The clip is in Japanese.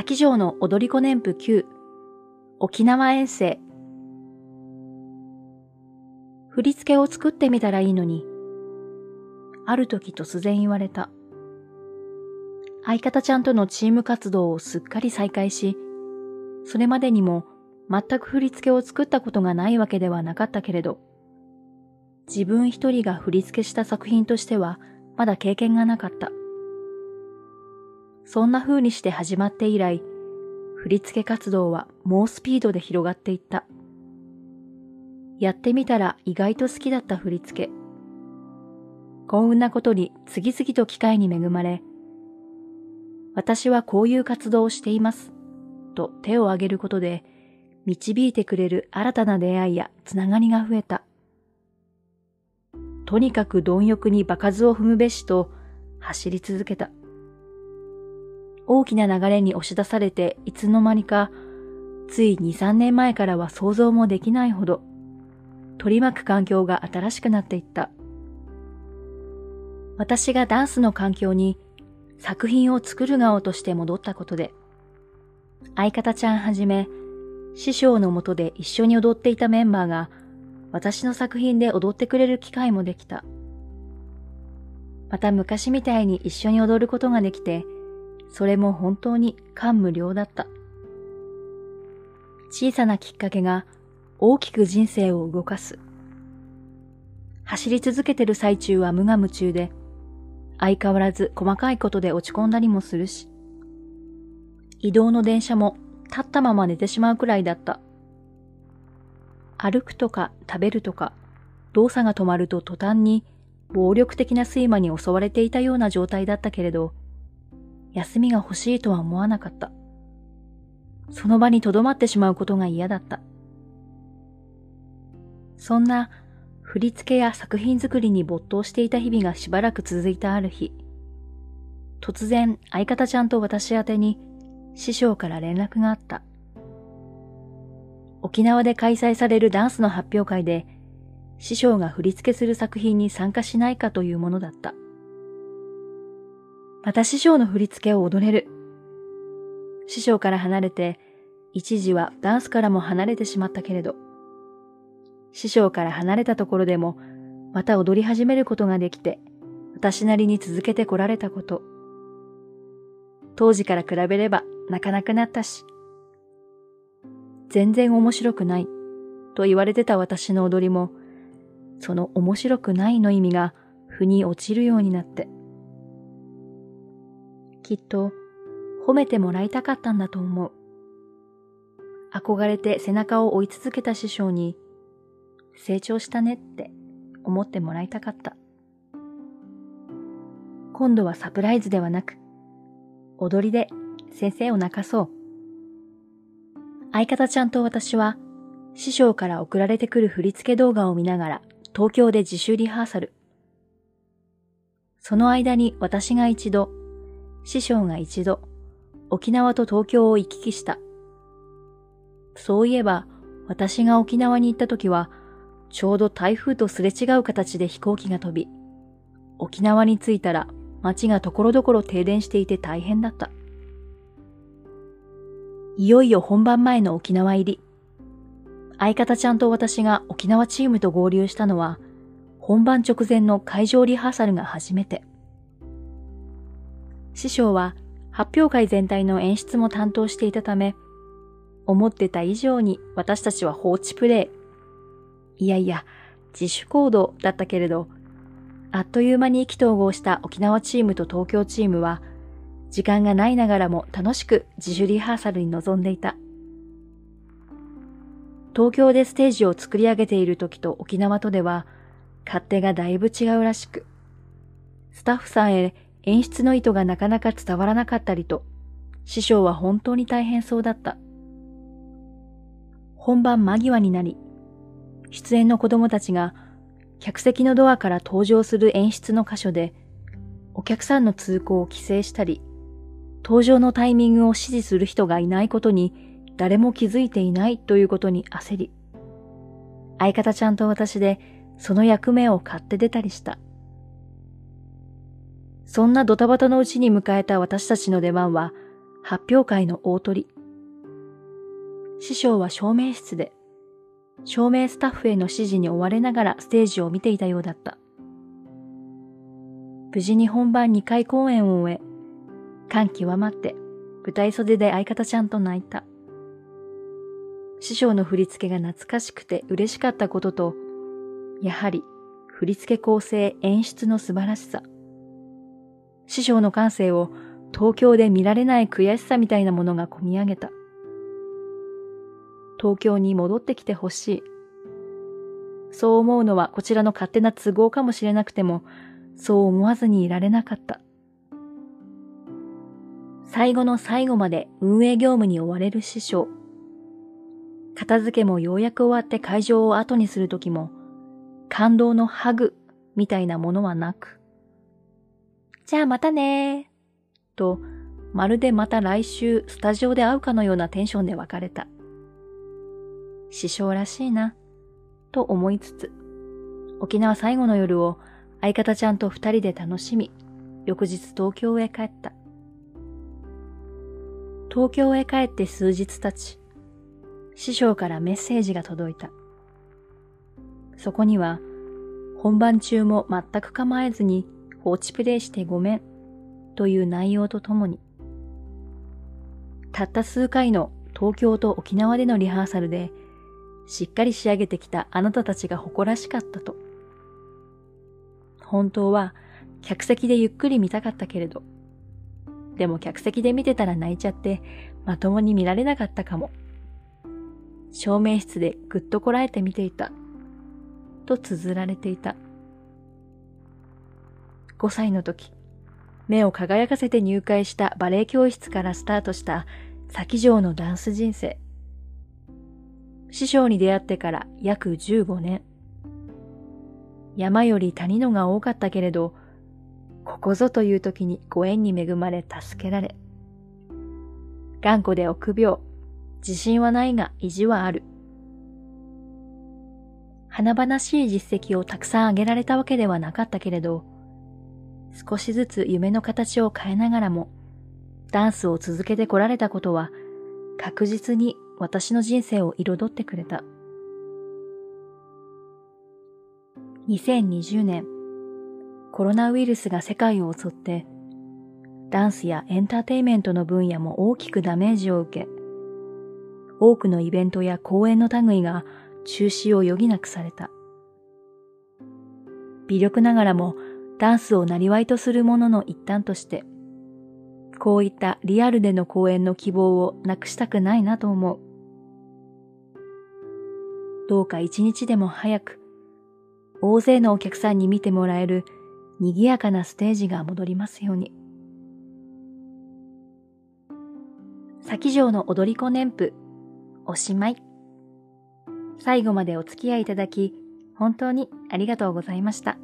先城の踊り子年譜9沖縄遠征。振り付けを作ってみたらいいのに。ある時突然言われた。相方ちゃんとのチーム活動をすっかり再開しそれまでにも全く振り付けを作ったことがないわけではなかったけれど自分一人が振り付けした作品としてはまだ経験がなかった。そんな風にして始まって以来、振付活動は猛スピードで広がっていった。やってみたら意外と好きだった振り付け。幸運なことに次々と機会に恵まれ、私はこういう活動をしています、と手を挙げることで、導いてくれる新たな出会いやつながりが増えた。とにかく貪欲に場数を踏むべしと走り続けた。大きな流れに押し出されていつの間にか、つい2、3年前からは想像もできないほど、取り巻く環境が新しくなっていった。私がダンスの環境に作品を作る側として戻ったことで、相方ちゃんはじめ、師匠のもとで一緒に踊っていたメンバーが、私の作品で踊ってくれる機会もできた。また昔みたいに一緒に踊ることができて、それも本当に感無量だった。小さなきっかけが大きく人生を動かす。走り続けてる最中は無我夢中で、相変わらず細かいことで落ち込んだりもするし、移動の電車も立ったまま寝てしまうくらいだった。歩くとか食べるとか、動作が止まると途端に暴力的な睡魔に襲われていたような状態だったけれど、休みが欲しいとは思わなかった。その場に留まってしまうことが嫌だった。そんな振り付けや作品作りに没頭していた日々がしばらく続いたある日、突然相方ちゃんと私宛に師匠から連絡があった。沖縄で開催されるダンスの発表会で師匠が振り付けする作品に参加しないかというものだった。また師匠の振り付けを踊れる。師匠から離れて、一時はダンスからも離れてしまったけれど、師匠から離れたところでも、また踊り始めることができて、私なりに続けてこられたこと。当時から比べれば泣かなくなったし、全然面白くないと言われてた私の踊りも、その面白くないの意味が腑に落ちるようになって、きっと褒めてもらいたかったんだと思う。憧れて背中を追い続けた師匠に、成長したねって思ってもらいたかった。今度はサプライズではなく、踊りで先生を泣かそう。相方ちゃんと私は、師匠から送られてくる振り付け動画を見ながら、東京で自主リハーサル。その間に私が一度、師匠が一度、沖縄と東京を行き来した。そういえば、私が沖縄に行った時は、ちょうど台風とすれ違う形で飛行機が飛び、沖縄に着いたら街がところどころ停電していて大変だった。いよいよ本番前の沖縄入り。相方ちゃんと私が沖縄チームと合流したのは、本番直前の会場リハーサルが初めて。師匠は発表会全体の演出も担当していたため、思ってた以上に私たちは放置プレイ。いやいや、自主行動だったけれど、あっという間に意気投合した沖縄チームと東京チームは、時間がないながらも楽しく自主リハーサルに臨んでいた。東京でステージを作り上げている時と沖縄とでは、勝手がだいぶ違うらしく、スタッフさんへ演出の意図がなかなか伝わらなかったりと、師匠は本当に大変そうだった。本番間際になり、出演の子供たちが客席のドアから登場する演出の箇所で、お客さんの通行を規制したり、登場のタイミングを指示する人がいないことに誰も気づいていないということに焦り、相方ちゃんと私でその役目を買って出たりした。そんなドタバタのうちに迎えた私たちの出番は、発表会の大鳥。師匠は照明室で、照明スタッフへの指示に追われながらステージを見ていたようだった。無事に本番2回公演を終え、感極まって舞台袖で相方ちゃんと泣いた。師匠の振り付けが懐かしくて嬉しかったことと、やはり振り付け構成演出の素晴らしさ。師匠の感性を東京で見られない悔しさみたいなものが込み上げた。東京に戻ってきてほしい。そう思うのはこちらの勝手な都合かもしれなくても、そう思わずにいられなかった。最後の最後まで運営業務に追われる師匠。片付けもようやく終わって会場を後にするときも、感動のハグみたいなものはなく、じゃあまたねと、まるでまた来週スタジオで会うかのようなテンションで別れた。師匠らしいな、と思いつつ、沖縄最後の夜を相方ちゃんと二人で楽しみ、翌日東京へ帰った。東京へ帰って数日経ち、師匠からメッセージが届いた。そこには、本番中も全く構えずに放置プレイしてごめんという内容とともに、たった数回の東京と沖縄でのリハーサルで、しっかり仕上げてきたあなたたちが誇らしかったと。本当は客席でゆっくり見たかったけれど、でも客席で見てたら泣いちゃってまともに見られなかったかも。照明室でぐっとこらえて見ていた。と綴られていた。5歳の時、目を輝かせて入会したバレエ教室からスタートした先城のダンス人生。師匠に出会ってから約15年。山より谷のが多かったけれど、ここぞという時にご縁に恵まれ助けられ。頑固で臆病、自信はないが意地はある。華々しい実績をたくさん挙げられたわけではなかったけれど、少しずつ夢の形を変えながらも、ダンスを続けてこられたことは、確実に私の人生を彩ってくれた。2020年、コロナウイルスが世界を襲って、ダンスやエンターテイメントの分野も大きくダメージを受け、多くのイベントや公演の類が中止を余儀なくされた。微力ながらもダンスをなりわいとするものの一端として、こういったリアルでの公演の希望をなくしたくないなと思う。どうか一日でも早く、大勢のお客さんに見てもらえる賑やかなステージが戻りますように。先城の踊り子年譜、おしまい。最後までお付き合いいただき、本当にありがとうございました。